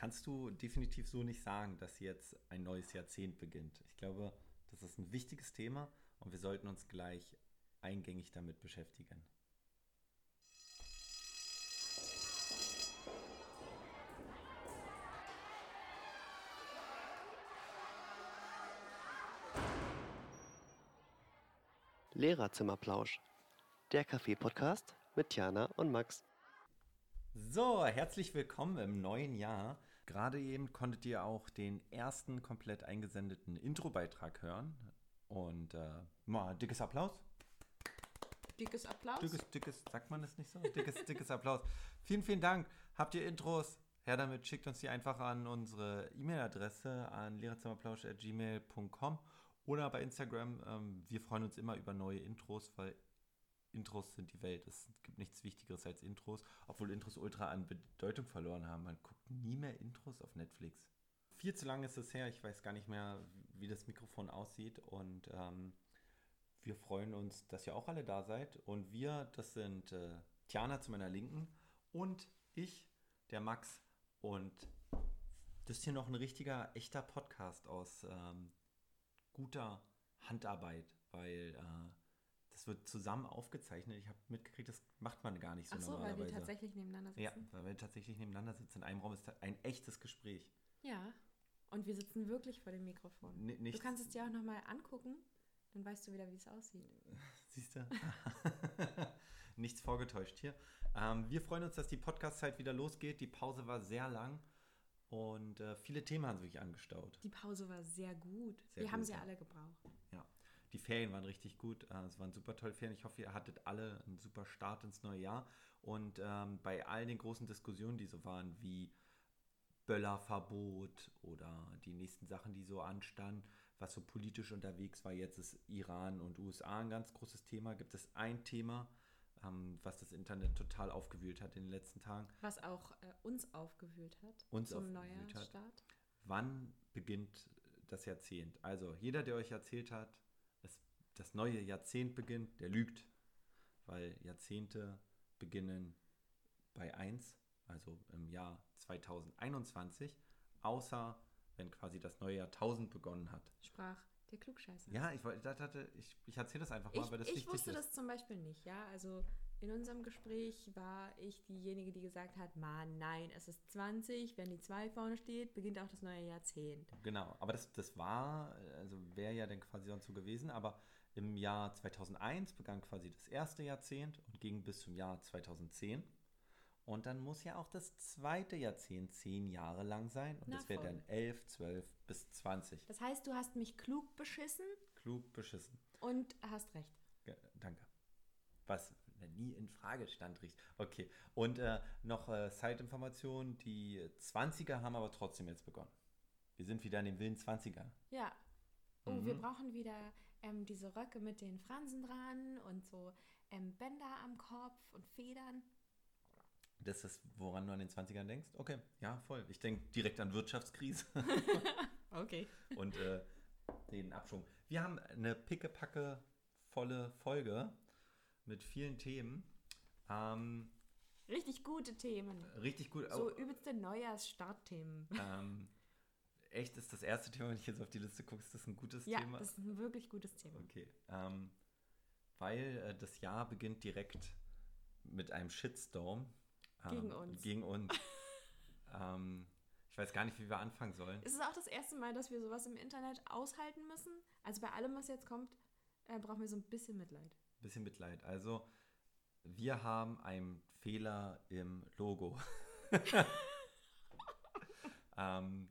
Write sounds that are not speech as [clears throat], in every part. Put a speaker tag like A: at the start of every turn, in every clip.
A: kannst du definitiv so nicht sagen, dass jetzt ein neues Jahrzehnt beginnt. Ich glaube, das ist ein wichtiges Thema und wir sollten uns gleich eingängig damit beschäftigen.
B: Lehrerzimmerplausch, der Kaffee-Podcast mit Tiana und Max.
A: So, herzlich willkommen im neuen Jahr. Gerade eben konntet ihr auch den ersten komplett eingesendeten Intro-Beitrag hören. Und äh, mal dickes Applaus.
C: Dickes Applaus.
A: Dickes, dickes, sagt man das nicht so? Dickes, [laughs] dickes Applaus. Vielen, vielen Dank. Habt ihr Intros? Her damit, schickt uns die einfach an unsere E-Mail-Adresse an lehrerzimmerplausch.gmail.com oder bei Instagram. Ähm, wir freuen uns immer über neue Intros, weil Intros sind die Welt. Es gibt nichts Wichtigeres als Intros, obwohl Intros ultra an Bedeutung verloren haben. Man guckt nie mehr Intros auf Netflix. Viel zu lange ist es her. Ich weiß gar nicht mehr, wie das Mikrofon aussieht. Und ähm, wir freuen uns, dass ihr auch alle da seid. Und wir, das sind äh, Tiana zu meiner Linken und ich, der Max. Und das ist hier noch ein richtiger, echter Podcast aus ähm, guter Handarbeit, weil äh, das wird zusammen aufgezeichnet. Ich habe mitgekriegt, das macht man gar nicht so
C: Ach so, weil wir tatsächlich nebeneinander sitzen.
A: Ja, weil wir tatsächlich nebeneinander sitzen. In einem Raum ist ein echtes Gespräch.
C: Ja. Und wir sitzen wirklich vor dem Mikrofon.
A: N
C: du
A: nichts-
C: kannst es dir auch nochmal angucken, dann weißt du wieder, wie es aussieht. [laughs]
A: Siehst du? [laughs] Nichts vorgetäuscht hier. Ähm, wir freuen uns, dass die Podcast-Zeit wieder losgeht. Die Pause war sehr lang und äh, viele Themen haben sich angestaut.
C: Die Pause war sehr gut.
A: Sehr
C: wir haben
A: gut,
C: sie
A: ja.
C: alle gebraucht.
A: Ja, die Ferien waren richtig gut. Äh, Es waren super tolle Ferien. Ich hoffe, ihr hattet alle einen super Start ins neue Jahr. Und ähm, bei all den großen Diskussionen, die so waren, wie Böllerverbot oder die nächsten Sachen, die so anstanden, was so politisch unterwegs war, jetzt ist Iran und USA ein ganz großes Thema. Gibt es ein Thema, ähm, was das Internet total aufgewühlt hat in den letzten Tagen?
C: Was auch äh, uns aufgewühlt hat
A: Uns
C: zum. Neujahrsstart.
A: wann beginnt das Jahrzehnt? Also jeder, der euch erzählt hat, das neue Jahrzehnt beginnt, der lügt, weil Jahrzehnte beginnen bei 1, also im Jahr 2021, außer wenn quasi das neue Jahrtausend begonnen hat.
C: Sprach der Klugscheißer.
A: Ja, ich, hatte, ich, ich erzähle das einfach mal,
C: Ich,
A: weil das
C: ich
A: wichtig
C: wusste
A: ist.
C: das zum Beispiel nicht, ja. Also in unserem Gespräch war ich diejenige, die gesagt hat, Mann, nein, es ist 20, wenn die 2 vorne steht, beginnt auch das neue Jahrzehnt.
A: Genau, aber das, das war, also wäre ja dann quasi sonst so gewesen, aber im Jahr 2001 begann quasi das erste Jahrzehnt und ging bis zum Jahr 2010. Und dann muss ja auch das zweite Jahrzehnt zehn Jahre lang sein und
C: Na
A: das wäre dann 11, 12 bis 20.
C: Das heißt, du hast mich klug beschissen
A: Klug beschissen.
C: und hast recht.
A: Ge- Danke. Was nie in Frage stand, richtig. Okay. Und äh, noch äh, Side-Information: Die 20er haben aber trotzdem jetzt begonnen. Wir sind wieder in den wilden 20er.
C: Ja. Oh,
A: Mhm.
C: wir brauchen wieder ähm, diese Röcke mit den Fransen dran und so ähm, Bänder am Kopf und Federn.
A: Das ist, woran du an den 20ern denkst? Okay, ja, voll. Ich denke direkt an Wirtschaftskrise [laughs] [laughs]
C: Okay.
A: und äh, den Abschwung. Wir haben eine pickepacke volle Folge mit vielen Themen. Ähm,
C: Richtig gute Themen.
A: richtig gut.
C: So übelste Neujahrsstartthemen.
A: ähm, echt ist das erste Thema, wenn ich jetzt auf die Liste gucke, ist das ein gutes
C: Ja,
A: Thema?
C: das ist ein wirklich gutes Thema.
A: Okay. Ähm, weil äh, das Jahr beginnt direkt mit einem Shitstorm. Ähm,
C: Gegen uns.
A: Gegen uns. [laughs] ähm, ich weiß gar nicht, wie wir anfangen sollen.
C: Ist es auch das erste Mal, dass wir sowas im Internet aushalten müssen? Also bei allem, was jetzt kommt, äh, brauchen wir so ein bisschen Mitleid.
A: Bisschen Mitleid. Also, wir haben einen Fehler im Logo. [laughs] [laughs] ähm,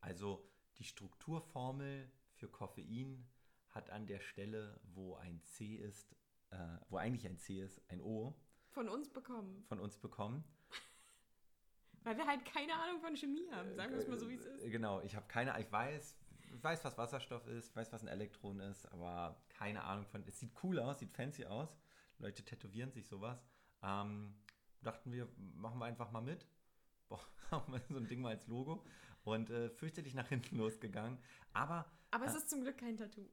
A: also, die Strukturformel für Koffein hat an der Stelle, wo ein C ist, äh, wo eigentlich ein C ist, ein O
C: Von uns bekommen.
A: von uns bekommen. [laughs]
C: Weil wir halt keine Ahnung von Chemie haben. Sagen wir es mal so, wie es ist.
A: Äh, Genau, ich habe keine, ich weiß, ich weiß, was Wasserstoff ist, weiß, was ein Elektron ist, aber keine Ahnung von. Es sieht cool aus, sieht fancy aus. Leute tätowieren sich sowas. Ähm, dachten wir, machen wir einfach mal mit. Boah, [laughs] haben wir so ein Ding mal als Logo und äh, fürchterlich nach hinten losgegangen. Aber
C: Aber es ist zum Glück kein Tattoo.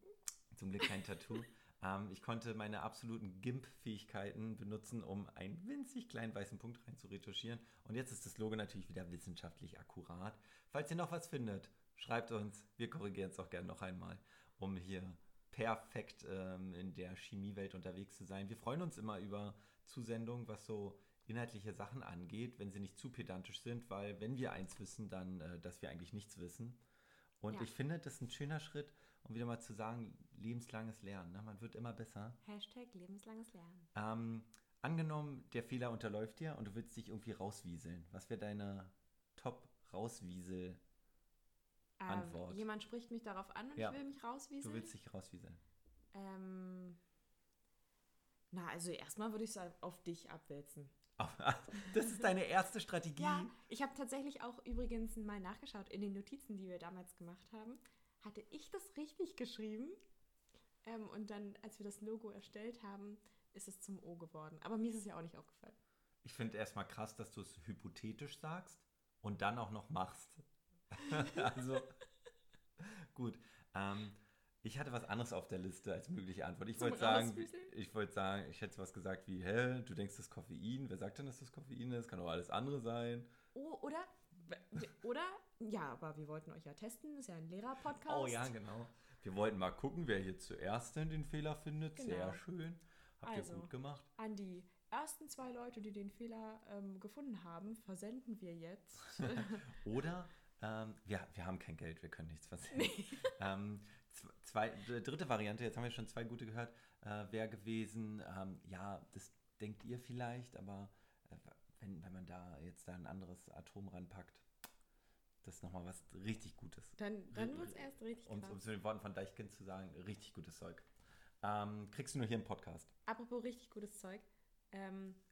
A: zum Glück kein Tattoo. [laughs] Ähm, ich konnte meine absoluten GIMP-Fähigkeiten benutzen, um einen winzig kleinen weißen Punkt rein zu retuschieren. Und jetzt ist das Logo natürlich wieder wissenschaftlich akkurat. Falls ihr noch was findet, schreibt uns. Wir korrigieren es auch gerne noch einmal, um hier perfekt ähm, in der Chemiewelt unterwegs zu sein. Wir freuen uns immer über Zusendungen, was so inhaltliche Sachen angeht, wenn sie nicht zu pedantisch sind, weil wenn wir eins wissen, dann, äh, dass wir eigentlich nichts wissen. Und
C: Ja.
A: ich finde, das ist ein schöner Schritt, um wieder mal zu sagen, lebenslanges Lernen. Ne? Man wird immer besser.
C: Hashtag lebenslanges Lernen.
A: Ähm, angenommen, der Fehler unterläuft dir und du willst dich irgendwie rauswieseln. Was wäre deine Top-Rauswiesel?
C: Ähm,
A: Antwort.
C: Jemand spricht mich darauf an und
A: Ja.
C: ich will mich rauswieseln.
A: Du willst dich rauswieseln.
C: ähm, na, also erstmal würde ich es auf dich abwälzen. [laughs]
A: Das ist deine erste Strategie.
C: Ja, ich habe tatsächlich auch übrigens mal nachgeschaut in den Notizen, die wir damals gemacht haben. Hatte ich das richtig geschrieben? Ähm, und dann, als wir das Logo erstellt haben, ist es zum O geworden. Aber mir ist es ja auch nicht aufgefallen.
A: Ich finde erstmal krass, dass du es hypothetisch sagst und dann auch noch machst. [laughs] also, gut. Ähm, ich hatte was anderes auf der Liste als mögliche Antwort. Ich wollte sagen, ich wollte sagen, ich hätte was gesagt wie, hä, du denkst, das ist Koffein? Wer sagt denn, dass das Koffein ist? Kann auch alles andere sein.
C: Oh, oder? Oder? Ja, aber wir wollten euch ja testen. Ist ja ein Lehrer-Podcast.
A: Oh ja, genau. Wir wollten mal gucken, wer hier zuerst denn den Fehler findet. Sehr
C: Genau.
A: schön. Habt
C: Also.
A: ihr gut gemacht.
C: An die ersten zwei Leute, die den Fehler ähm, gefunden haben, versenden wir jetzt. [laughs]
A: Oder ähm, wir, wir haben kein Geld, wir können nichts versenden. ähm, z- zwei, dritte Variante, jetzt haben wir schon zwei gute gehört, äh, wäre gewesen, ähm, ja, das denkt ihr vielleicht, aber äh, wenn, wenn man da jetzt da ein anderes Atom ranpackt, das ist nochmal was richtig Gutes.
C: Dann, dann wird es erst richtig
A: Um
C: krass.
A: um zu den Worten von Deichkind zu sagen, richtig gutes Zeug. Ähm, kriegst du nur hier im Podcast.
C: Apropos richtig gutes Zeug. Ähm, äh,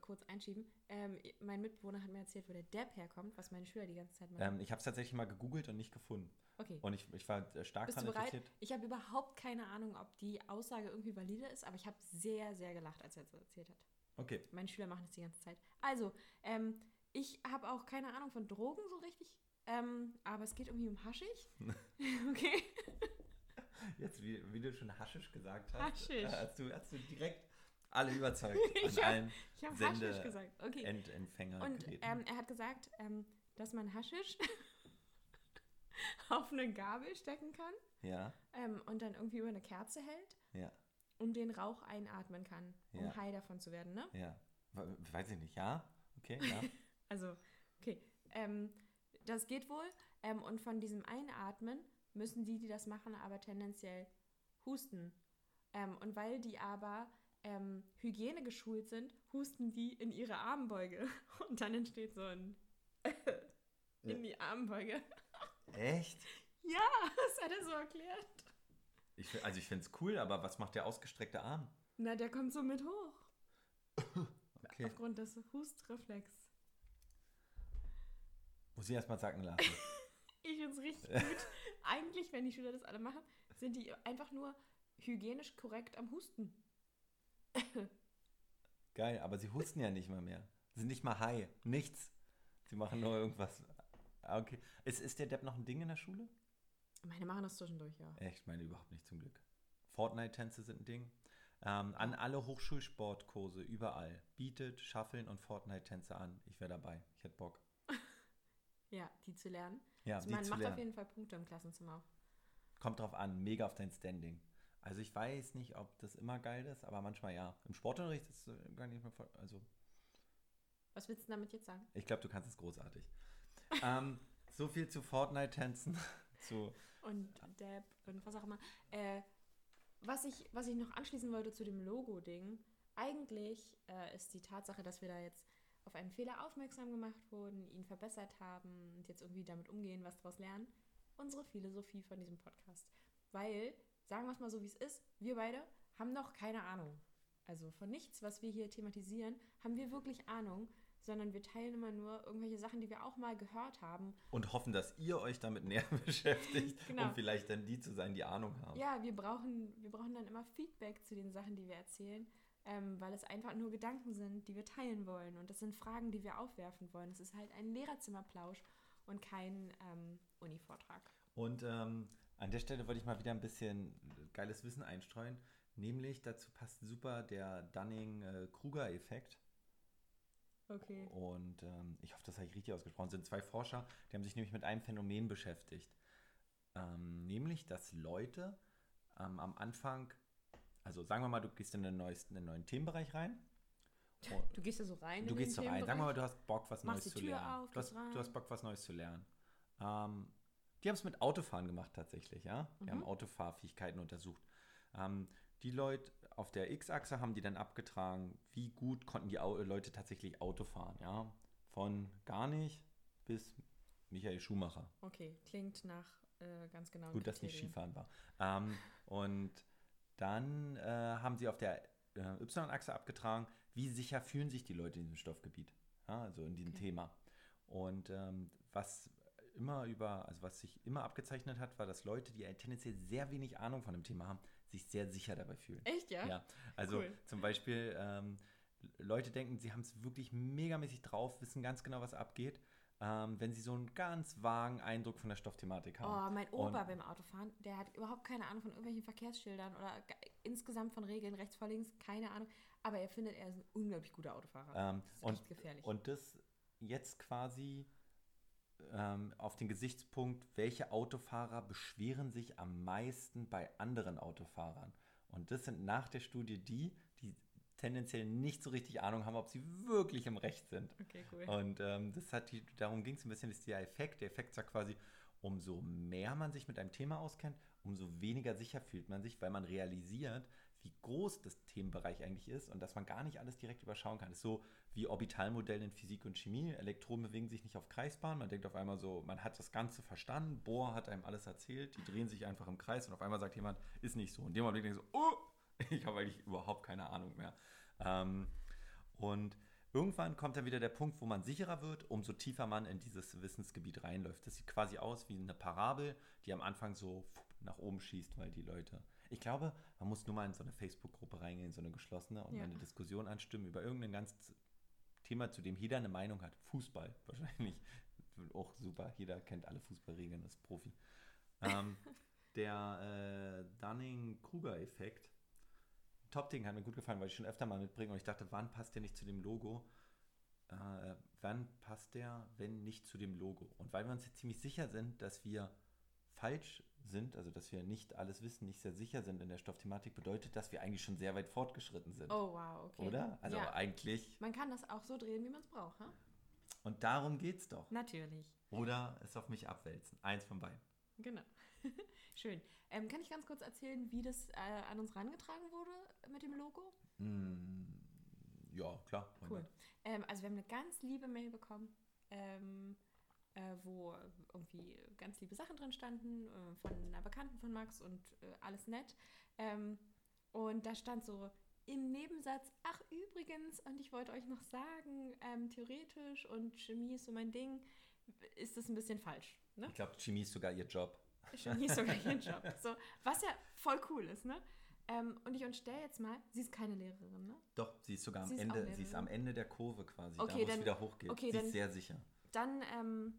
C: kurz einschieben. Ähm, mein Mitbewohner hat mir erzählt, wo der Depp herkommt, was meine Schüler die ganze Zeit machen.
A: Ähm, ich habe es tatsächlich mal gegoogelt und nicht gefunden.
C: okay.
A: Und ich, ich war äh, stark
C: Bist
A: daran interessiert.
C: Ich habe überhaupt keine Ahnung, ob die Aussage irgendwie valide ist, aber ich habe sehr, sehr gelacht, als er es erzählt hat.
A: Okay.
C: Meine Schüler machen das die ganze Zeit. Also, ähm, ich habe auch keine Ahnung von Drogen so richtig, ähm, aber es geht irgendwie um Haschisch. [laughs] okay.
A: Jetzt, wie, wie du schon Haschisch gesagt hast,
C: Haschisch.
A: äh, hast, du, hast du direkt alle überzeugt [laughs] an
C: Ich hab-
A: allen
C: Ich habe
A: Sende-
C: Haschisch gesagt. Okay.
A: End Empfänger
C: Und ähm, er hat gesagt, ähm, dass man Haschisch [laughs] auf eine Gabel stecken kann
A: ja,
C: ähm, und dann irgendwie über eine Kerze hält
A: ja,
C: und den Rauch einatmen kann, um
A: Ja.
C: high davon zu werden, ne?
A: ja. We- Weiß ich nicht, ja? Okay, ja. [laughs]
C: Also, okay. Ähm, das geht wohl. Ähm, und von diesem Einatmen müssen die, die das machen, aber tendenziell husten. Ähm, und weil die aber ähm, Hygiene geschult sind, husten die in ihre Armbeuge. [laughs] Und dann entsteht so ein [laughs] in die Armbeuge.
A: Echt? [laughs]
C: Ja, das hat er so erklärt.
A: Ich, also ich finde es cool, aber was macht der ausgestreckte Arm?
C: Na, der kommt so mit hoch.
A: Okay.
C: Aufgrund des Hustreflex.
A: Muss ich erstmal sacken lassen.
C: Ich finde es richtig gut. Eigentlich, wenn die Schüler das alle machen, sind die einfach nur hygienisch korrekt am Husten.
A: Geil, aber sie husten ja nicht mal mehr. Sie sind nicht mal high. Nichts. Sie machen nur irgendwas. Ah, Okay. Ist, ist der Depp noch ein Ding in der Schule?
C: Meine machen das zwischendurch, ja.
A: Echt, meine überhaupt nicht zum Glück. Fortnite-Tänze sind ein Ding. Ähm, an alle Hochschulsportkurse, überall. Bietet, Shuffeln und Fortnite-Tänze an. Ich wäre dabei. Ich hätte Bock. [laughs]
C: Ja, die zu lernen.
A: Ja,
C: also
A: die
C: man
A: zu
C: macht auf
A: lernen.
C: jeden Fall Punkte im Klassenzimmer.
A: Kommt drauf an, mega auf dein Standing. Also ich weiß nicht, ob das immer geil ist, aber manchmal ja. Im Sportunterricht ist es gar nicht mehr voll. Also
C: Was willst du damit jetzt sagen?
A: ich glaube, du kannst es großartig. ähm, so viel zu Fortnite-Tänzen. zu [laughs]
C: Und Dab und was auch immer. Äh, was, ich, was ich noch anschließen wollte zu dem Logo-Ding, eigentlich äh, ist die Tatsache, dass wir da jetzt auf einen Fehler aufmerksam gemacht wurden, ihn verbessert haben und jetzt irgendwie damit umgehen, was daraus lernen, unsere Philosophie von diesem Podcast. Weil, sagen wir es mal so, wie es ist, wir beide haben noch keine Ahnung. Also von nichts, was wir hier thematisieren, haben wir wirklich Ahnung, sondern wir teilen immer nur irgendwelche Sachen, die wir auch mal gehört haben
A: und hoffen, dass ihr euch damit näher [laughs] beschäftigt,
C: Genau.
A: um vielleicht dann die zu sein, die Ahnung haben.
C: Ja, wir brauchen, wir brauchen dann immer Feedback zu den Sachen, die wir erzählen, ähm, weil es einfach nur Gedanken sind, die wir teilen wollen. Und das sind Fragen, die wir aufwerfen wollen. Es ist halt ein Lehrerzimmerplausch und kein ähm, Uni-Vortrag.
A: Und ähm, an der Stelle wollte ich mal wieder ein bisschen geiles Wissen einstreuen. Nämlich dazu passt super der Dunning-Kruger-Effekt.
C: Okay.
A: Und ähm, ich hoffe, das habe ich richtig ausgesprochen. Es sind zwei Forscher, die haben sich nämlich mit einem Phänomen beschäftigt. Ähm, nämlich, dass Leute ähm, am Anfang, also sagen wir mal, du gehst in in einen neuen Themenbereich rein.
C: Du gehst da so rein.
A: du gehst
C: den
A: rein. Sagen wir mal, du hast Bock, was
C: Machst
A: Neues zu lernen.
C: auf,
A: du, hast, du hast Bock, was Neues zu lernen. Die haben es mit Autofahren gemacht tatsächlich, ja. Die
C: Mhm.
A: haben Autofahrfähigkeiten untersucht. Ähm, die Leute auf der X-Achse haben die dann abgetragen, wie gut konnten die Au Leute tatsächlich Auto fahren, ja. Von gar nicht bis Michael Schumacher.
C: Okay, klingt nach äh, ganz genau.
A: Gut, dass nicht Skifahren war. Ähm, und dann äh, haben sie auf der äh, Y-Achse abgetragen, wie sicher fühlen sich die Leute in diesem Stoffgebiet, ja, also in diesem
C: Okay.
A: Thema. Und ähm, was immer über, also was sich immer abgezeichnet hat, war, dass Leute, die tendenziell sehr wenig Ahnung von dem Thema haben, sich sehr sicher dabei fühlen.
C: Echt, ja?
A: Ja, also
C: Cool.
A: zum Beispiel ähm, Leute denken, sie haben es wirklich megamäßig drauf, wissen ganz genau, was abgeht, ähm, wenn sie so einen ganz vagen Eindruck von der Stoffthematik haben.
C: Oh, mein Opa
A: Und-
C: beim Autofahren, der hat überhaupt keine Ahnung von irgendwelchen Verkehrsschildern oder ge- insgesamt von Regeln, rechts vor links, keine Ahnung. Aber er findet, er ist ein unglaublich guter Autofahrer.
A: Ähm,
C: das ist
A: und,
C: echt gefährlich.
A: und das jetzt quasi ähm, auf den Gesichtspunkt, welche Autofahrer beschweren sich am meisten bei anderen Autofahrern? Und das sind nach der Studie die, die tendenziell nicht so richtig Ahnung haben, ob sie wirklich im Recht sind.
C: okay, cool.
A: Und ähm, das hat die, darum ging es ein bisschen, ist der Effekt. Der Effekt sagt quasi, umso mehr man sich mit einem Thema auskennt, umso weniger sicher fühlt man sich, weil man realisiert, wie groß das Themenbereich eigentlich ist und dass man gar nicht alles direkt überschauen kann. Das ist so wie Orbitalmodelle in Physik und Chemie. Elektronen bewegen sich nicht auf Kreisbahn. Man denkt auf einmal so, man hat das Ganze verstanden. Bohr hat einem alles erzählt. Die drehen sich einfach im Kreis und auf einmal sagt jemand, ist nicht so. Und dem Moment denkt so, oh, [laughs] ich habe eigentlich überhaupt keine Ahnung mehr. Ähm, und irgendwann kommt dann wieder der Punkt, wo man sicherer wird, umso tiefer man in dieses Wissensgebiet reinläuft. Das sieht quasi aus wie eine Parabel, die am Anfang so nach oben schießt, weil die Leute. Ich glaube, man muss nur mal in so eine Facebook-Gruppe reingehen, in so eine geschlossene und
C: Ja.
A: eine Diskussion anstimmen über irgendein ganz Thema, zu dem jeder eine Meinung hat. Fußball [laughs] wahrscheinlich. Auch super. Jeder kennt alle Fußballregeln, ist Profi. Ähm, [laughs] der äh, Dunning-Kruger-Effekt Top-Ding hat mir gut gefallen, weil ich schon öfter mal mitbringe und ich dachte, wann passt der nicht zu dem Logo? Äh, wann passt der, wenn nicht zu dem Logo? Und weil wir uns jetzt ziemlich sicher sind, dass wir falsch sind, also dass wir nicht alles wissen, nicht sehr sicher sind in der Stoffthematik, bedeutet, dass wir eigentlich schon sehr weit fortgeschritten sind.
C: oh, wow, okay.
A: Oder? Also
C: ja.
A: eigentlich.
C: Man kann das auch so drehen, wie man es braucht, ha?
A: Und darum geht's doch.
C: Natürlich.
A: Oder es auf mich abwälzen. Eins von beiden.
C: Genau. [laughs] Schön. Ähm, kann ich ganz kurz erzählen, wie das äh, an uns rangetragen wurde mit dem Logo?
A: Mm, ja, klar.
C: Cool. Ähm, also wir haben eine ganz liebe Mail bekommen, ähm, äh, wo irgendwie ganz liebe Sachen drin standen, äh, von einer Bekannten von Max und äh, alles nett. Ähm, und da stand so im Nebensatz, ach übrigens, und ich wollte euch noch sagen, ähm, theoretisch und Chemie ist so mein Ding, ist das ein bisschen falsch. Ne?
A: Ich glaube, Chemie ist sogar ihr Job.
C: Chemie ist sogar ihr [laughs] Job. So, was ja voll cool ist, ne? Ähm, und ich unterstelle jetzt mal, sie ist keine Lehrerin, ne?
A: Doch, sie ist sogar am
C: Sie auch
A: Ende, sie ist am Ende der Kurve quasi,
C: Okay,
A: da wo es wieder hochgeht.
C: okay,
A: sie
C: dann-
A: ist sehr sicher.
C: Dann ähm,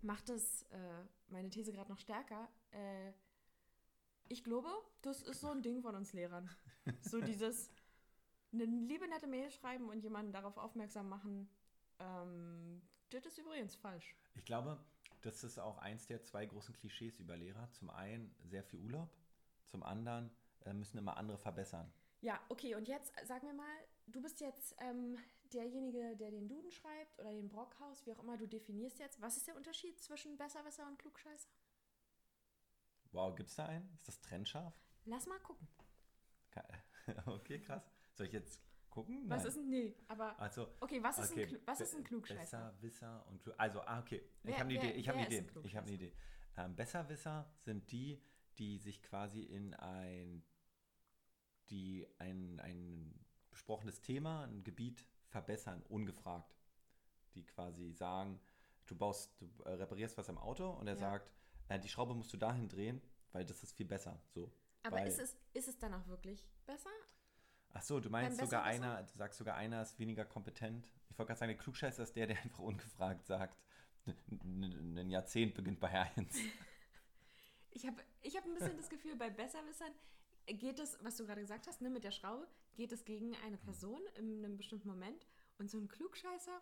C: macht es äh, meine These gerade noch stärker. Äh, ich glaube, das ist so ein Ding von uns Lehrern. [laughs] So dieses eine liebe nette Mail schreiben und jemanden darauf aufmerksam machen. Ähm, das ist übrigens falsch.
A: Ich glaube, das ist auch eins der zwei großen Klischees über Lehrer. Zum einen sehr viel Urlaub, zum anderen äh, müssen immer andere verbessern.
C: Ja, okay, und jetzt äh, sag mir mal, du bist jetzt ähm, derjenige, der den Duden schreibt oder den Brockhaus, wie auch immer du definierst jetzt. Was ist der Unterschied zwischen Besserwisser und Klugscheißer?
A: Wow, gibt's da einen? Ist das trennscharf?
C: Lass mal gucken.
A: Ka- [laughs] Okay, krass. Soll ich jetzt gucken?
C: Was
A: Nein.
C: ist ein. Nee, aber.
A: Also,
C: Okay, was ist,
A: okay,
C: ein, Klu- was ist ein Klugscheißer?
A: Besserwisser und Klug. Also, ah, okay. Ich habe eine Idee. Ich habe eine Idee. Ich habe eine
C: Klugscheißer?
A: Idee. Ähm, Besserwisser sind die, die sich quasi in ein, die ein, ein besprochenes Thema, ein Gebiet verbessern, ungefragt. Die quasi sagen, du baust, du äh, reparierst was am Auto und er
C: Ja.
A: sagt, äh, die Schraube musst du dahin drehen, weil das ist viel besser. So.
C: Aber
A: weil,
C: ist es, ist es dann auch wirklich besser?
A: Ach so, du meinst sogar
C: Besserwisser?
A: einer, du sagst sogar einer ist weniger kompetent. Ich wollte gerade sagen, der Klugscheißer ist der, der einfach ungefragt sagt, "N- n- ein Jahrzehnt beginnt bei 1. [laughs]
C: Ich habe ich hab ein bisschen das Gefühl, bei Besserwissern geht es, was du gerade gesagt hast, ne, mit der Schraube, geht es gegen eine Person in einem bestimmten Moment und so ein Klugscheißer,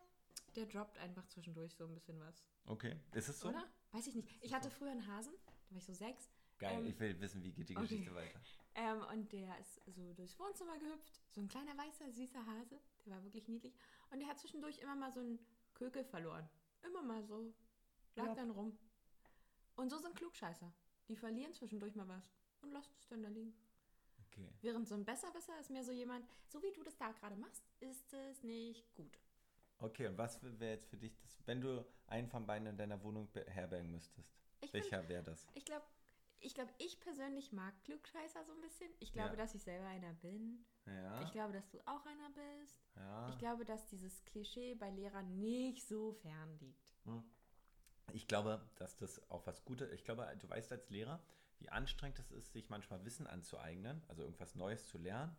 C: der droppt einfach zwischendurch so ein bisschen was.
A: Okay, ist es so?
C: Oder? Weiß ich nicht. Ich hatte früher einen Hasen, da war ich so sechs.
A: Geil,
C: Ähm,
A: ich will wissen, wie geht die
C: okay.
A: Geschichte weiter.
C: Ähm, und der ist so durchs Wohnzimmer gehüpft. So ein kleiner, weißer, süßer Hase. Der war wirklich niedlich. Und der hat zwischendurch immer mal so einen Kökel verloren. Immer mal so. Lag
A: Ja.
C: dann rum. Und so sind Klugscheißer. Die verlieren zwischendurch mal was und lassen es dann da liegen.
A: Okay.
C: Während so ein Besserwisser ist mehr so jemand, so wie du das da gerade machst, ist es nicht gut.
A: Okay, und was wäre jetzt für dich das, wenn du einen von beiden in deiner Wohnung beherbergen müsstest?
C: Ich
A: Welcher wäre das?
C: Ich glaube, ich, glaub, ich persönlich mag Klugscheißer so ein bisschen. Ich glaube,
A: Ja.
C: dass ich selber einer bin.
A: Ja.
C: Ich glaube, dass du auch einer bist.
A: ja.
C: Ich glaube, dass dieses Klischee bei Lehrern nicht so fern liegt.
A: Ich glaube, dass das auch was Gutes Ich glaube, du weißt als Lehrer, wie anstrengend es ist, sich manchmal Wissen anzueignen, also irgendwas Neues zu lernen.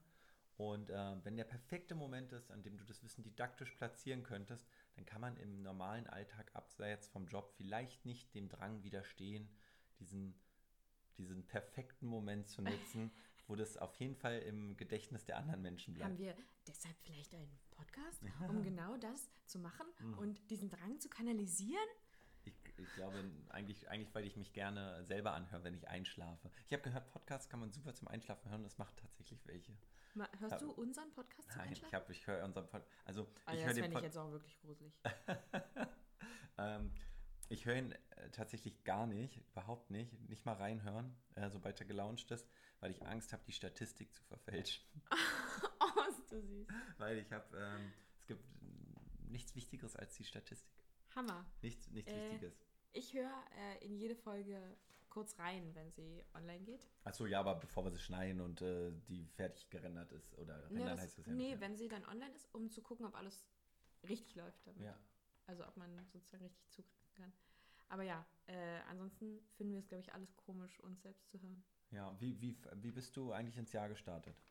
A: Und äh, wenn der perfekte Moment ist, an dem du das Wissen didaktisch platzieren könntest, dann kann man im normalen Alltag abseits vom Job vielleicht nicht dem Drang widerstehen, diesen, diesen perfekten Moment zu nutzen, [laughs] wo das auf jeden Fall im Gedächtnis der anderen Menschen bleibt.
C: Haben wir deshalb vielleicht einen Podcast, um [laughs] genau das zu machen
A: Mhm.
C: und diesen Drang zu kanalisieren?
A: Ich, ich glaube, eigentlich, eigentlich, weil ich mich gerne selber anhöre, wenn ich einschlafe. Ich habe gehört, Podcasts kann man super zum Einschlafen hören. Das macht tatsächlich welche.
C: Ma- Hörst
A: Ja.
C: du unseren Podcast zum
A: Nein, ich,
C: Einschlafen?
A: hab, ich höre unseren Podcast. Also,
C: Also
A: ich
C: das
A: höre den
C: ich jetzt auch wirklich gruselig. [laughs]
A: ähm, ich höre ihn äh, tatsächlich gar nicht, überhaupt nicht. Nicht mal reinhören, äh, sobald er gelauncht ist, weil ich Angst habe, die Statistik zu verfälschen. [laughs]
C: oh, ist du süß.
A: weil ich habe, ähm, es gibt nichts Wichtigeres als die Statistik.
C: Hammer.
A: Nichts, nichts
C: Äh,
A: Wichtiges.
C: Ich höre äh, in jede Folge kurz rein, wenn sie online geht.
A: Achso, ja, aber bevor wir sie schneiden und äh, die fertig gerendert ist. Oder rendern
C: das,
A: heißt das ja
C: nee,
A: nicht.
C: wenn sie dann online ist, um zu gucken, ob alles richtig läuft damit.
A: Ja.
C: Also ob man sozusagen richtig zugreifen kann. Aber ja, äh, ansonsten finden wir es, glaube ich, alles komisch, uns selbst zu hören.
A: Ja, wie, wie, wie bist du eigentlich ins Jahr gestartet?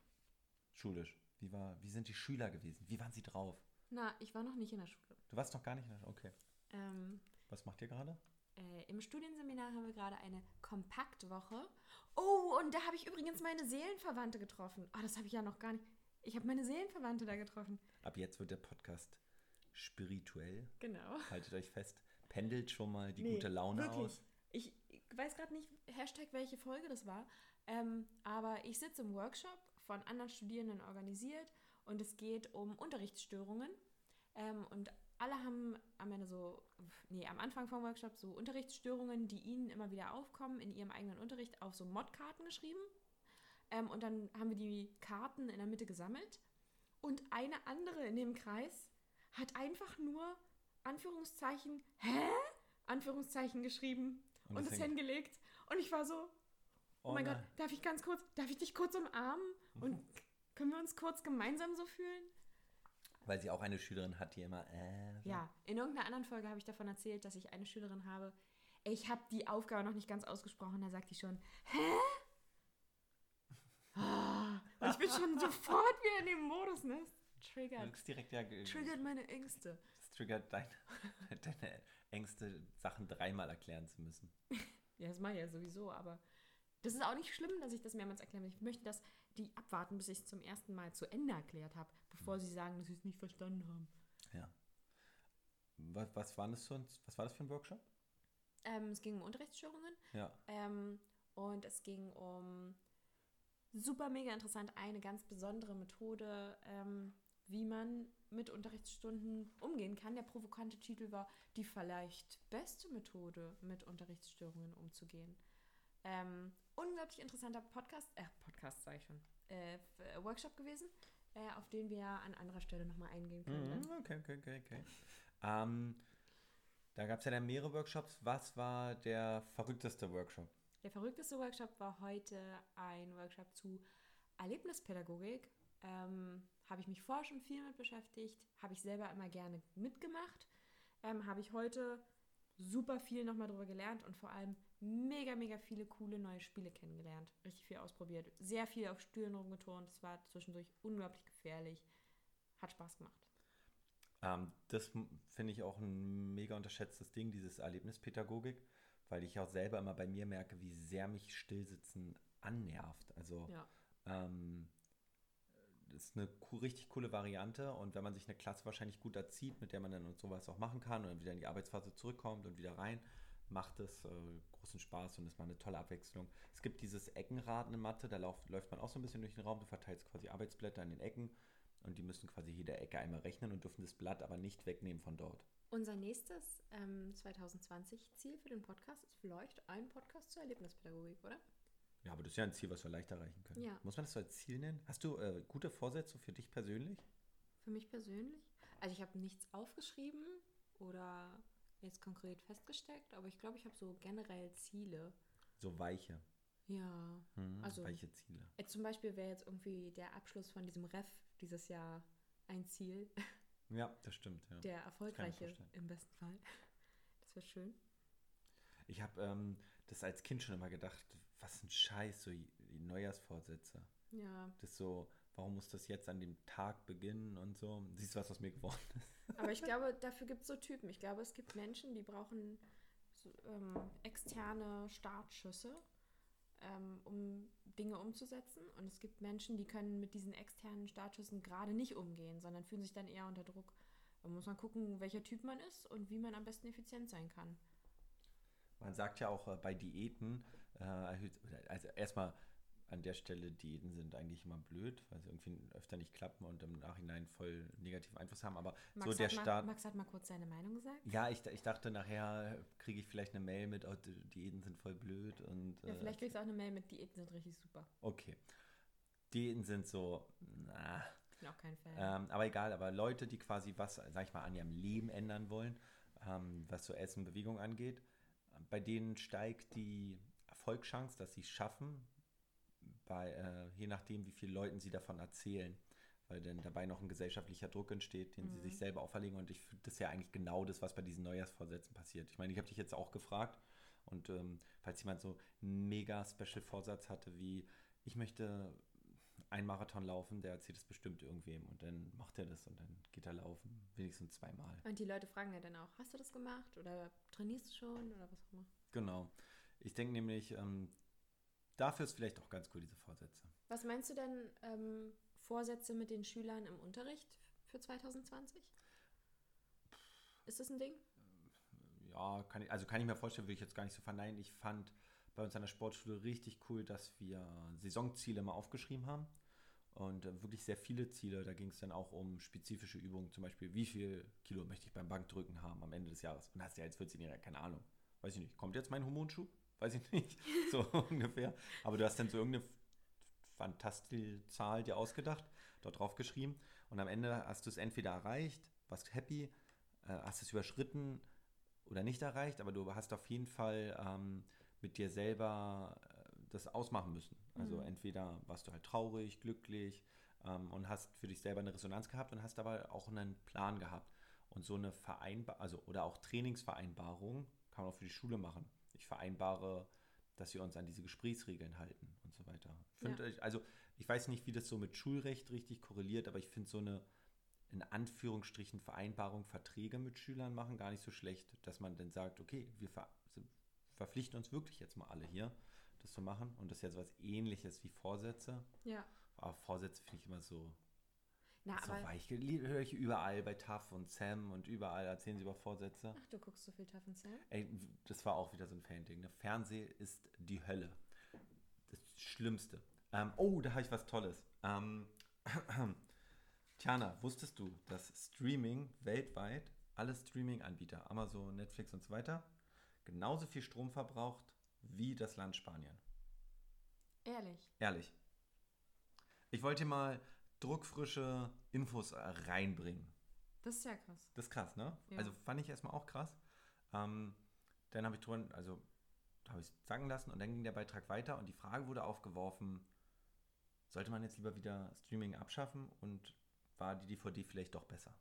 A: Schulisch. Wie, war, wie sind die Schüler gewesen? Wie waren sie drauf?
C: Na, ich war noch nicht in der Schule.
A: Du warst noch gar nicht in der Okay.
C: Ähm,
A: Was macht ihr gerade?
C: Äh, Im Studienseminar haben wir gerade eine Kompaktwoche. Oh, und da habe ich übrigens meine Seelenverwandte getroffen. Oh, das habe ich ja noch gar nicht. Ich habe meine Seelenverwandte da getroffen.
A: Ab jetzt wird der Podcast spirituell.
C: Genau.
A: Haltet euch fest. Pendelt schon mal die
C: Nee,
A: gute Laune
C: wirklich.
A: aus.
C: Ich, weiß gerade nicht, Hashtag, welche Folge das war. Ähm, aber ich sitze im Workshop von anderen Studierenden organisiert und es geht um Unterrichtsstörungen. Ähm, und alle haben am Ende so, nee, am Anfang vom Workshop so Unterrichtsstörungen, die ihnen immer wieder aufkommen in ihrem eigenen Unterricht, auf so Modkarten geschrieben. Ähm, und dann haben wir die Karten in der Mitte gesammelt. Und eine andere in dem Kreis hat einfach nur Anführungszeichen, hä? Anführungszeichen geschrieben
A: Und
C: und,
A: das
C: es hingelegt. Und ich war so, oh, mein Gott,
A: nein.
C: darf ich ganz kurz, darf ich dich kurz umarmen? Und [laughs] können wir uns kurz gemeinsam so fühlen?
A: Weil sie auch eine Schülerin hat, die immer. Äh.
C: Ja, in irgendeiner anderen Folge habe ich davon erzählt, dass ich eine Schülerin habe. Ich habe die Aufgabe noch nicht ganz ausgesprochen, da sagt die schon, hä? Ah, Und ich bin schon [laughs] sofort wieder in dem Modus, ne?
A: Du
C: Triggert.
A: kriegst direkt ja. ge-
C: Triggert meine Ängste.
A: Das triggert dein, [laughs] deine Ängste, Sachen dreimal erklären zu müssen. [laughs]
C: Ja, das mache ich ja sowieso, aber das ist auch nicht schlimm, dass ich das mehrmals erkläre. Ich möchte, dass die abwarten, bis ich es zum ersten Mal zu Ende erklärt habe, bevor sie sagen, dass sie es nicht verstanden haben.
A: Ja. Was, was, war das für ein, was war das für ein Workshop?
C: Ähm, es ging um Unterrichtsstörungen
A: Ja.
C: ähm, und es ging um super mega interessant eine ganz besondere Methode, ähm, wie man mit Unterrichtsstunden umgehen kann. Der provokante Titel war die vielleicht beste Methode, mit Unterrichtsstörungen umzugehen. Ähm, unglaublich interessanter Podcast, äh, Podcast sage ich schon, äh, äh, Workshop gewesen, äh, auf den wir an anderer Stelle nochmal eingehen können. ne?
A: Mhm, Okay, okay, okay, okay. Ähm, da gab es ja dann mehrere Workshops. Was war der verrückteste Workshop?
C: Der verrückteste Workshop war heute ein Workshop zu Erlebnispädagogik. Ähm, habe ich mich vorher schon viel mit beschäftigt, habe ich selber immer gerne mitgemacht. Ähm, habe ich heute super viel nochmal drüber gelernt und vor allem mega, mega viele coole neue Spiele kennengelernt. Richtig viel ausprobiert. Sehr viel auf Stühlen rumgeturnt. Es war zwischendurch unglaublich gefährlich. Hat Spaß gemacht.
A: Ähm, das finde ich auch ein mega unterschätztes Ding, dieses Erlebnispädagogik, weil ich auch selber immer bei mir merke, wie sehr mich Stillsitzen annervt. Also
C: Ja.
A: Ähm, das ist eine co- richtig coole Variante und wenn man sich eine Klasse wahrscheinlich gut erzieht, mit der man dann und sowas auch machen kann und dann wieder in die Arbeitsphase zurückkommt und wieder rein, macht es äh, großen Spaß und ist mal eine tolle Abwechslung. Es gibt dieses Eckenrad in Mathe, da lauf, läuft man auch so ein bisschen durch den Raum, du verteilst quasi Arbeitsblätter an den Ecken und die müssen quasi jede Ecke einmal rechnen und dürfen das Blatt aber nicht wegnehmen von dort.
C: Unser nächstes ähm, 2020-Ziel für den Podcast ist vielleicht ein Podcast zur Erlebnispädagogik, oder?
A: Ja, aber das ist ja ein Ziel, was wir leicht erreichen können.
C: Ja.
A: Muss man das so als Ziel nennen? Hast du äh, gute Vorsätze für dich persönlich?
C: Für mich persönlich? Also ich habe nichts aufgeschrieben oder jetzt konkret festgesteckt, aber ich glaube, ich habe so generell Ziele.
A: So weiche,
C: Ja.
A: hm,
C: Also-
A: weiche Ziele.
C: Äh, Zum Beispiel wäre jetzt irgendwie der Abschluss von diesem Ref dieses Jahr ein Ziel. [laughs]
A: Ja, das stimmt. Ja.
C: Der erfolgreiche im besten Fall. [laughs] Das wäre schön.
A: Ich habe ähm, das als Kind schon immer gedacht, was ein Scheiß, so die Neujahrsvorsätze.
C: Ja.
A: Das so, warum muss das jetzt an dem Tag beginnen und so. Siehst du, was aus mir geworden ist?
C: Aber ich glaube, dafür gibt es so Typen. Ich glaube, es gibt Menschen, die brauchen so, ähm, externe Startschüsse, ähm, um Dinge umzusetzen. Und es gibt Menschen, die können mit diesen externen Startschüssen gerade nicht umgehen, sondern fühlen sich dann eher unter Druck. Da muss man gucken, welcher Typ man ist und wie man am besten effizient sein kann.
A: Man sagt ja auch äh, bei Diäten, äh, also erstmal an der Stelle, Diäten sind eigentlich immer blöd, weil sie irgendwie öfter nicht klappen und im Nachhinein voll negativen Einfluss haben. Aber
C: Max,
A: so der
C: mal,
A: Start.
C: Max hat mal kurz seine Meinung gesagt.
A: Ja, ich, ich dachte, nachher kriege ich vielleicht eine Mail mit, oh, die Diäten sind voll blöd und.
C: Ja,
A: äh,
C: vielleicht kriegst du auch eine Mail mit Diäten sind richtig super.
A: Okay. Diäten sind so, na,
C: Ich bin auch kein Fan.
A: ähm, aber egal, aber Leute, die quasi was, sag ich mal, an ihrem Leben ändern wollen, ähm, was so Essen, Bewegung angeht, bei denen steigt die Erfolgschance, dass sie es schaffen, bei, äh, je nachdem, wie vielen Leuten sie davon erzählen, weil dann dabei noch ein gesellschaftlicher Druck entsteht, den sie
C: Mhm.
A: sich selber auferlegen. Und ich finde das ja eigentlich genau das, was bei diesen Neujahrsvorsätzen passiert. Ich meine, ich habe dich jetzt auch gefragt und ähm, falls jemand so einen mega Special Vorsatz hatte, wie ich möchte einen Marathon laufen, der erzählt es bestimmt irgendwem und dann macht er das und dann geht er laufen, wenigstens zweimal.
C: und die Leute fragen ja dann auch, hast du das gemacht oder trainierst du schon oder was auch immer.
A: Genau. Ich denke nämlich, ähm, dafür ist vielleicht auch ganz cool, diese Vorsätze.
C: Was meinst du denn ähm, Vorsätze mit den Schülern im Unterricht für 2020? Ist das ein Ding?
A: Ja, kann ich, also kann ich mir vorstellen, würde ich jetzt gar nicht so verneinen. Ich fand bei uns an der Sportschule richtig cool, dass wir Saisonziele mal aufgeschrieben haben. Und äh, wirklich sehr viele Ziele. Da ging es dann auch um spezifische Übungen, zum Beispiel, wie viel Kilo möchte ich beim Bankdrücken haben am Ende des Jahres. Und hast ja als 14-Jähriger keine Ahnung. Weiß ich nicht. Kommt jetzt mein Hormonschub? Weiß ich nicht. So [laughs] ungefähr. Aber du hast dann so irgendeine fantastische Zahl dir ausgedacht, dort drauf geschrieben. Und am Ende hast du es entweder erreicht, warst happy, äh, hast es überschritten oder nicht erreicht, aber du hast auf jeden Fall ähm, mit dir selber äh, das ausmachen müssen. Also
C: Mhm.
A: entweder warst du halt traurig, glücklich ähm, und hast für dich selber eine Resonanz gehabt und hast aber auch einen Plan gehabt. Und so eine Vereinbarung, also oder auch Trainingsvereinbarung kann man auch für die Schule machen. Ich vereinbare, dass wir uns an diese Gesprächsregeln halten und so weiter. Ich find,
C: Ja.
A: Also ich weiß nicht, wie das so mit Schulrecht richtig korreliert, aber ich finde so eine in Anführungsstrichen Vereinbarung, Verträge mit Schülern machen, gar nicht so schlecht, dass man dann sagt, okay, wir ver so verpflichten uns wirklich jetzt mal alle hier, das zu machen. Und das ist ja so was ähnliches wie Vorsätze.
C: Ja.
A: Aber Vorsätze finde ich immer so,
C: Na,
A: so
C: aber.
A: weich. Höre ich überall bei TAF und Sam und überall erzählen sie über Vorsätze.
C: Ach, du guckst so viel Tough and Sam?
A: Ey, das war auch wieder so ein Fan-Ding. Ne? Fernsehen ist die Hölle. Das Schlimmste. Ähm, oh, da habe ich was Tolles. Ähm, [clears throat] Tjana, wusstest du, dass Streaming weltweit, alle Streaming-Anbieter, Amazon, Netflix und so weiter, genauso viel Strom verbraucht wie das Land Spanien?
C: Ehrlich.
A: Ehrlich. Ich wollte mal druckfrische Infos äh, reinbringen.
C: Das ist ja krass.
A: Das ist krass, ne?
C: Ja.
A: Also fand ich erstmal auch krass. Ähm, dann habe ich drüber, also habe ich es sagen lassen und dann ging der Beitrag weiter und die Frage wurde aufgeworfen, sollte man jetzt lieber wieder Streaming abschaffen und war die DVD vielleicht doch besser?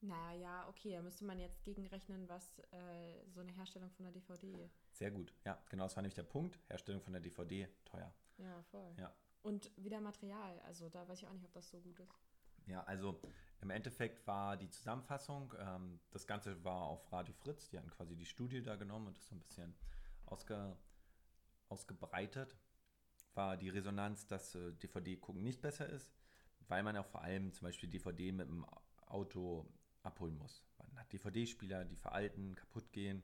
C: Naja, okay, da müsste man jetzt gegenrechnen, was äh, so eine Herstellung von der DVD.
A: Sehr gut. Ja, genau, das war nämlich der Punkt. Herstellung von der DVD, teuer.
C: Ja, voll.
A: Ja.
C: Und wieder Material. Also da weiß ich auch nicht, ob das so gut ist.
A: Ja, also im Endeffekt war die Zusammenfassung, ähm, das Ganze war auf Radio Fritz, die hatten quasi die Studie da genommen und das so ein bisschen ausge, ausgebreitet, war die Resonanz, dass äh, DVD gucken nicht besser ist, weil man auch vor allem zum Beispiel DVD mit dem Auto abholen muss. Man hat DVD-Spieler, die veralten, kaputt gehen.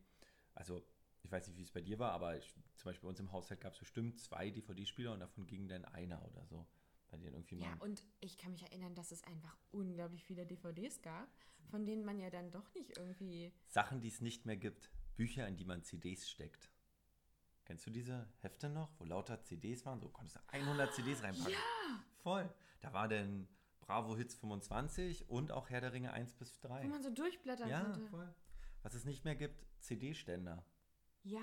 A: Also ich weiß nicht, wie es bei dir war, aber ich, zum Beispiel bei uns im Haushalt gab es bestimmt zwei DVD-Spieler und davon ging dann einer oder so. Bei denen irgendwie
C: Ja,
A: mal.
C: und ich kann mich erinnern, dass es einfach unglaublich viele DVDs gab, von denen man ja dann doch nicht irgendwie.
A: Sachen, die es nicht mehr gibt. Bücher, in die man CDs steckt. Kennst du diese Hefte noch, wo lauter CDs waren? So konntest du 100 CDs reinpacken. Ja! Voll. Da war dann Bravo Hits 25 und auch Herr der Ringe 1 bis 3.
C: Wo man so durchblättern
A: Ja,
C: konnte.
A: voll. Was es nicht mehr gibt, CD-Ständer.
C: Ja,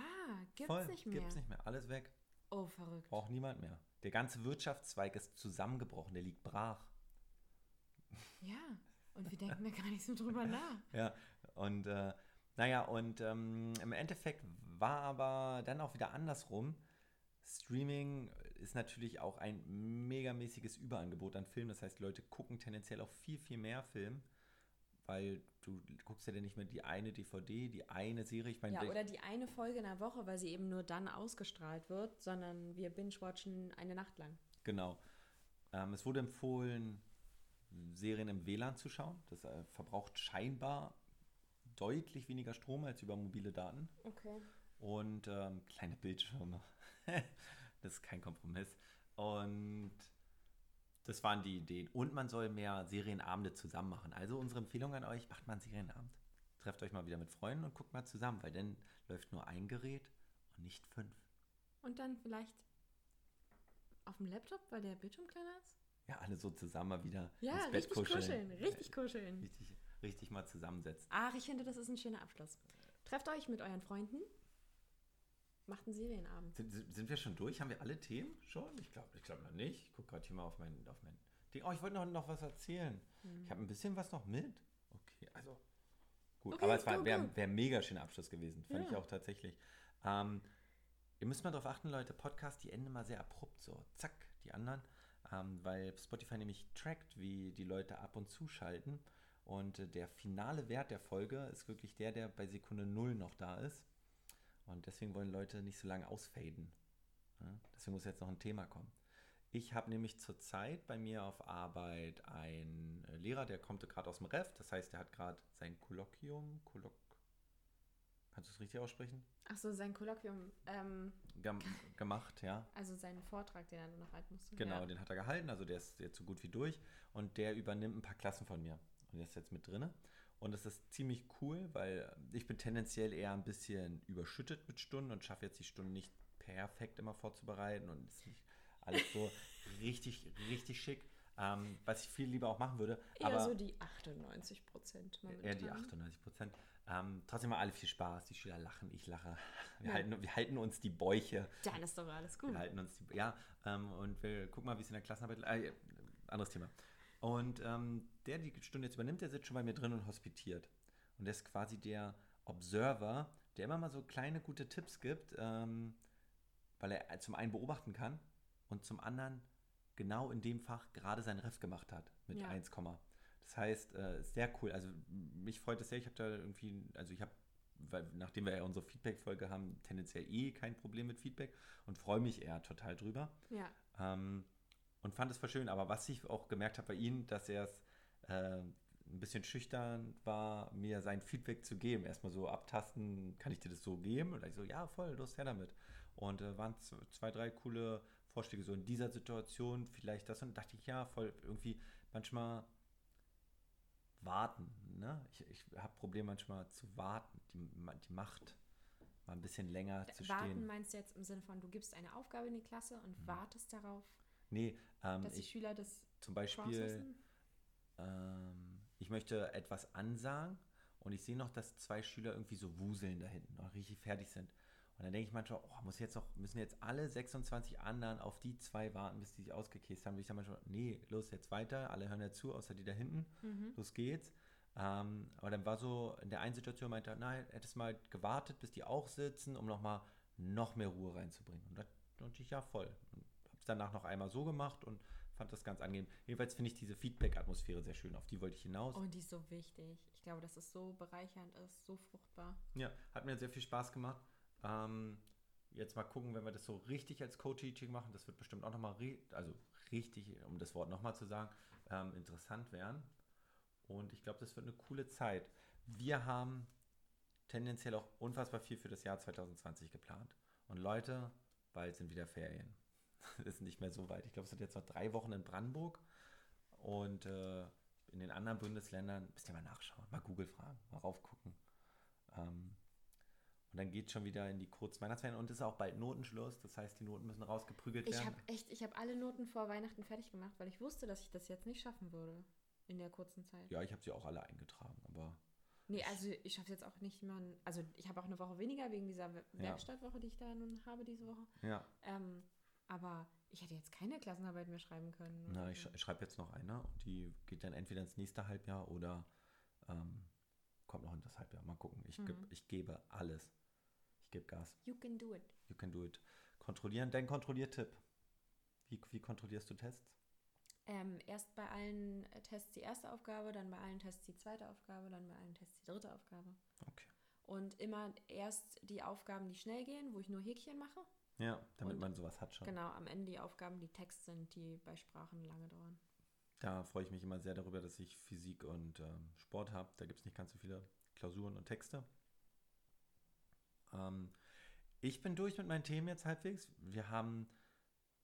C: gibt's
A: Voll.
C: nicht mehr.
A: Gibt's nicht mehr. Alles weg.
C: Oh, verrückt.
A: Braucht niemand mehr. Der ganze Wirtschaftszweig ist zusammengebrochen. Der liegt brach.
C: Ja, und wir denken da gar nicht so drüber [laughs] nach.
A: Ja, und äh, naja, und ähm, im Endeffekt war aber dann auch wieder andersrum. Streaming ist natürlich auch ein megamäßiges Überangebot an Filmen. Das heißt, Leute gucken tendenziell auch viel, viel mehr Film, weil du guckst ja dann nicht mehr die eine DVD, die eine Serie. Ich meine,
C: Ja, oder die eine Folge in der Woche, weil sie eben nur dann ausgestrahlt wird, sondern wir binge-watchen eine Nacht lang.
A: Genau. Ähm, es wurde empfohlen, Serien im WLAN zu schauen. Das äh, verbraucht scheinbar deutlich weniger Strom als über mobile Daten.
C: Okay.
A: Und ähm, kleine Bildschirme. [laughs] das ist kein Kompromiss. Und das waren die Ideen. Und man soll mehr Serienabende zusammen machen. Also unsere Empfehlung an euch, macht mal einen Serienabend. Trefft euch mal wieder mit Freunden und guckt mal zusammen, weil dann läuft nur ein Gerät und nicht fünf.
C: Und dann vielleicht auf dem Laptop, weil der Bildschirm kleiner ist?
A: Ja, alle so zusammen mal wieder
C: Ja,
A: ins Bett
C: richtig kuscheln.
A: kuscheln.
C: Richtig kuscheln.
A: Richtig, richtig mal zusammensetzen.
C: Ach, ich finde, das ist ein schöner Abschluss. Trefft euch mit euren Freunden, macht einen Serienabend.
A: Sind, sind wir schon durch? Haben wir alle Themen schon? Ich glaube ich glaub noch nicht. Ich gucke gerade hier mal auf mein, auf mein Ding. Oh, ich wollte noch, noch was erzählen. Ich habe ein bisschen was noch mit. Okay, also gut.
C: Okay,
A: Aber es wäre wär, ein mega schöner Abschluss gewesen. Fand ich
C: Ja.
A: auch tatsächlich. Ähm, ihr müsst mal darauf achten, Leute, Podcasts, die enden immer sehr abrupt so. Zack, die anderen. Ähm, weil Spotify nämlich trackt, wie die Leute ab und zu schalten. Und äh, der finale Wert der Folge ist wirklich der, der bei Sekunde 0 noch da ist. Und deswegen wollen Leute nicht so lange ausfaden. Ja? Deswegen muss jetzt noch ein Thema kommen. Ich habe nämlich zurzeit bei mir auf Arbeit einen äh, Lehrer, der kommt gerade aus dem Ref. Das heißt, der hat gerade sein Kolloquium, Kolloq kannst du es richtig aussprechen?
C: Ach so, sein Kolloquium, ähm,
A: Gem gemacht, ja.
C: also seinen Vortrag, den er noch halten musste.
A: Genau,
C: Ja.
A: den hat er gehalten, also der ist jetzt so gut wie durch und der übernimmt ein paar Klassen von mir und der ist jetzt mit drinne. Und das ist ziemlich cool, weil ich bin tendenziell eher ein bisschen überschüttet mit Stunden und schaffe jetzt die Stunden nicht perfekt immer vorzubereiten und ist nicht alles so [laughs] richtig, richtig schick. Ähm, was ich viel lieber auch machen würde.
C: Eher
A: aber
C: so die 98 Prozent
A: eher die 98 Prozent. Ähm, trotzdem mal alle viel Spaß. Die Schüler lachen, ich lache. Wir,
C: Ja.
A: halten, wir halten uns die Bäuche.
C: Dann ist doch alles gut.
A: Wir halten uns die, ja, ähm, und wir gucken mal, wie es in der Klassenarbeit, äh, anderes Thema. Und ähm, der die Stunde jetzt übernimmt, der sitzt schon bei mir drin und hospitiert. Und der ist quasi der Observer, der immer mal so kleine gute Tipps gibt, ähm, weil er zum einen beobachten kann und zum anderen genau in dem Fach gerade sein Ref gemacht hat mit
C: Ja.
A: 1, das heißt, äh, sehr cool. Also mich freut es sehr. Ich habe da irgendwie, also ich habe, weil, nachdem wir ja unsere Feedback-Folge haben, tendenziell eh kein Problem mit Feedback und freue mich eher total drüber.
C: Ja.
A: Ähm, und fand es voll schön. Aber was ich auch gemerkt habe bei ihm, dass er es äh, ein bisschen schüchtern war, mir sein Feedback zu geben. Erstmal so abtasten, kann ich dir das so geben? Und ich so, ja, voll, los her damit. Und äh, waren zwei, drei coole Vorschläge, so in dieser Situation vielleicht das. Und dachte ich, ja, voll, irgendwie manchmal warten. Ne? Ich, ich habe Probleme manchmal zu warten, die, die Macht mal ein bisschen länger zu
C: Warten
A: stehen.
C: meinst du jetzt im Sinne von, du gibst eine Aufgabe in die Klasse und wartest darauf,
A: Nee, ähm,
C: dass die
A: ich,
C: Schüler das
A: zum Beispiel,
C: processen?
A: Ähm, ich möchte etwas ansagen und ich sehe noch, dass zwei Schüler irgendwie so wuseln da hinten, noch richtig fertig sind. Und dann denke ich manchmal, oh, muss jetzt noch, müssen jetzt alle 26 anderen auf die zwei warten, bis die sich ausgekäst haben. Und ich sage manchmal, nee, los, jetzt weiter, alle hören ja zu, außer die da hinten,
C: Mhm.
A: los geht's. Ähm, aber dann war so, in der einen Situation meinte er, nein, hättest mal gewartet, bis die auch sitzen, um nochmal noch mehr Ruhe reinzubringen. Und da dachte ich, ja, voll. Und habe es danach noch einmal so gemacht und fand das ganz angenehm. Jedenfalls finde ich diese Feedback-Atmosphäre sehr schön. Auf die wollte ich hinaus.
C: Und die ist so wichtig. Ich glaube, dass es so bereichernd ist, so fruchtbar.
A: Ja, hat mir sehr viel Spaß gemacht. Ähm, jetzt mal gucken, wenn wir das so richtig als Co-Teaching machen. Das wird bestimmt auch nochmal, also richtig, um das Wort nochmal zu sagen, ähm, interessant werden. Und ich glaube, das wird eine coole Zeit. Wir haben tendenziell auch unfassbar viel für das Jahr 2020 geplant. Und Leute, bald sind wieder Ferien. Das [laughs] ist nicht mehr so weit. Ich glaube, es sind jetzt noch drei Wochen in Brandenburg. Und äh, in den anderen Bundesländern, müsst ihr mal nachschauen, mal Google fragen, mal raufgucken. Ähm, und dann geht es schon wieder in die Kurzweihnachtsferien und es ist auch bald Notenschluss. Das heißt, die Noten müssen rausgeprügelt
C: Ich
A: werden.
C: habe echt, ich habe alle Noten vor Weihnachten fertig gemacht, weil ich wusste, dass ich das jetzt nicht schaffen würde in der kurzen Zeit.
A: ja, ich habe sie auch alle eingetragen, aber
C: Nee, also ich schaffe jetzt auch nicht mehr. Also ich habe auch eine Woche weniger wegen dieser We- Werkstattwoche, die ich da nun habe diese Woche.
A: ja.
C: Ähm, aber ich hätte jetzt keine Klassenarbeit mehr schreiben können.
A: Na, ich, sch- ich schreibe jetzt noch eine und die geht dann entweder ins nächste Halbjahr oder ähm, kommt noch in das Halbjahr. Mal gucken. Ich, geb,
C: Mhm.
A: ich gebe alles. Ich gebe Gas.
C: You can do it.
A: You can do it. Kontrollieren. Dein Kontrolliertipp. Wie, wie kontrollierst du Tests?
C: Ähm, erst bei allen Tests die erste Aufgabe, dann bei allen Tests die zweite Aufgabe, dann bei allen Tests die dritte Aufgabe.
A: Okay.
C: Und immer erst die Aufgaben, die schnell gehen, wo ich nur Häkchen mache.
A: Ja, damit
C: Und-
A: man sowas hat schon.
C: Genau, am Ende die Aufgaben, die Text sind, die bei Sprachen lange dauern.
A: Da freue ich mich immer sehr darüber, dass ich Physik und ähm, Sport habe. Da gibt es nicht ganz so viele Klausuren und Texte. Ähm, ich bin durch mit meinen Themen jetzt halbwegs. Wir haben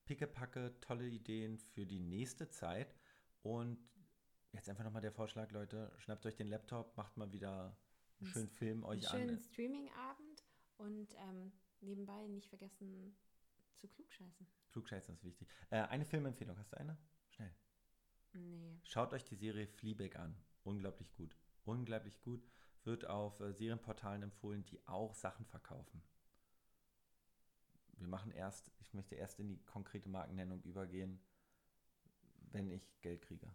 A: pickepacke tolle Ideen für die nächste Zeit. Und jetzt einfach nochmal der Vorschlag, Leute, schnappt euch den Laptop, macht mal wieder einen schönen Film
C: Einen
A: euch
C: schönen
A: an.
C: Streaming-Abend und ähm, nebenbei nicht vergessen zu klugscheißen.
A: Klugscheißen ist wichtig. Äh, eine Filmempfehlung, hast du eine? Schnell.
C: Nee.
A: Schaut euch die Serie Fleabag an. Unglaublich gut. Unglaublich gut. Wird auf äh, Serienportalen empfohlen, die auch Sachen verkaufen. Wir machen erst, ich möchte erst in die konkrete Markennennung übergehen, wenn ich Geld kriege.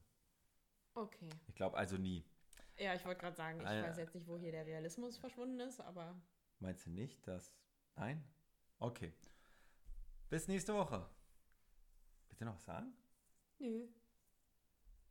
C: Okay.
A: Ich glaube also nie.
C: Ja, ich wollte gerade sagen, ich
A: Äh,
C: weiß jetzt nicht, wo hier der Realismus verschwunden ist, aber
A: Meinst du nicht, dass. Nein? Okay. Bis nächste Woche. Du noch was sagen?
C: nö.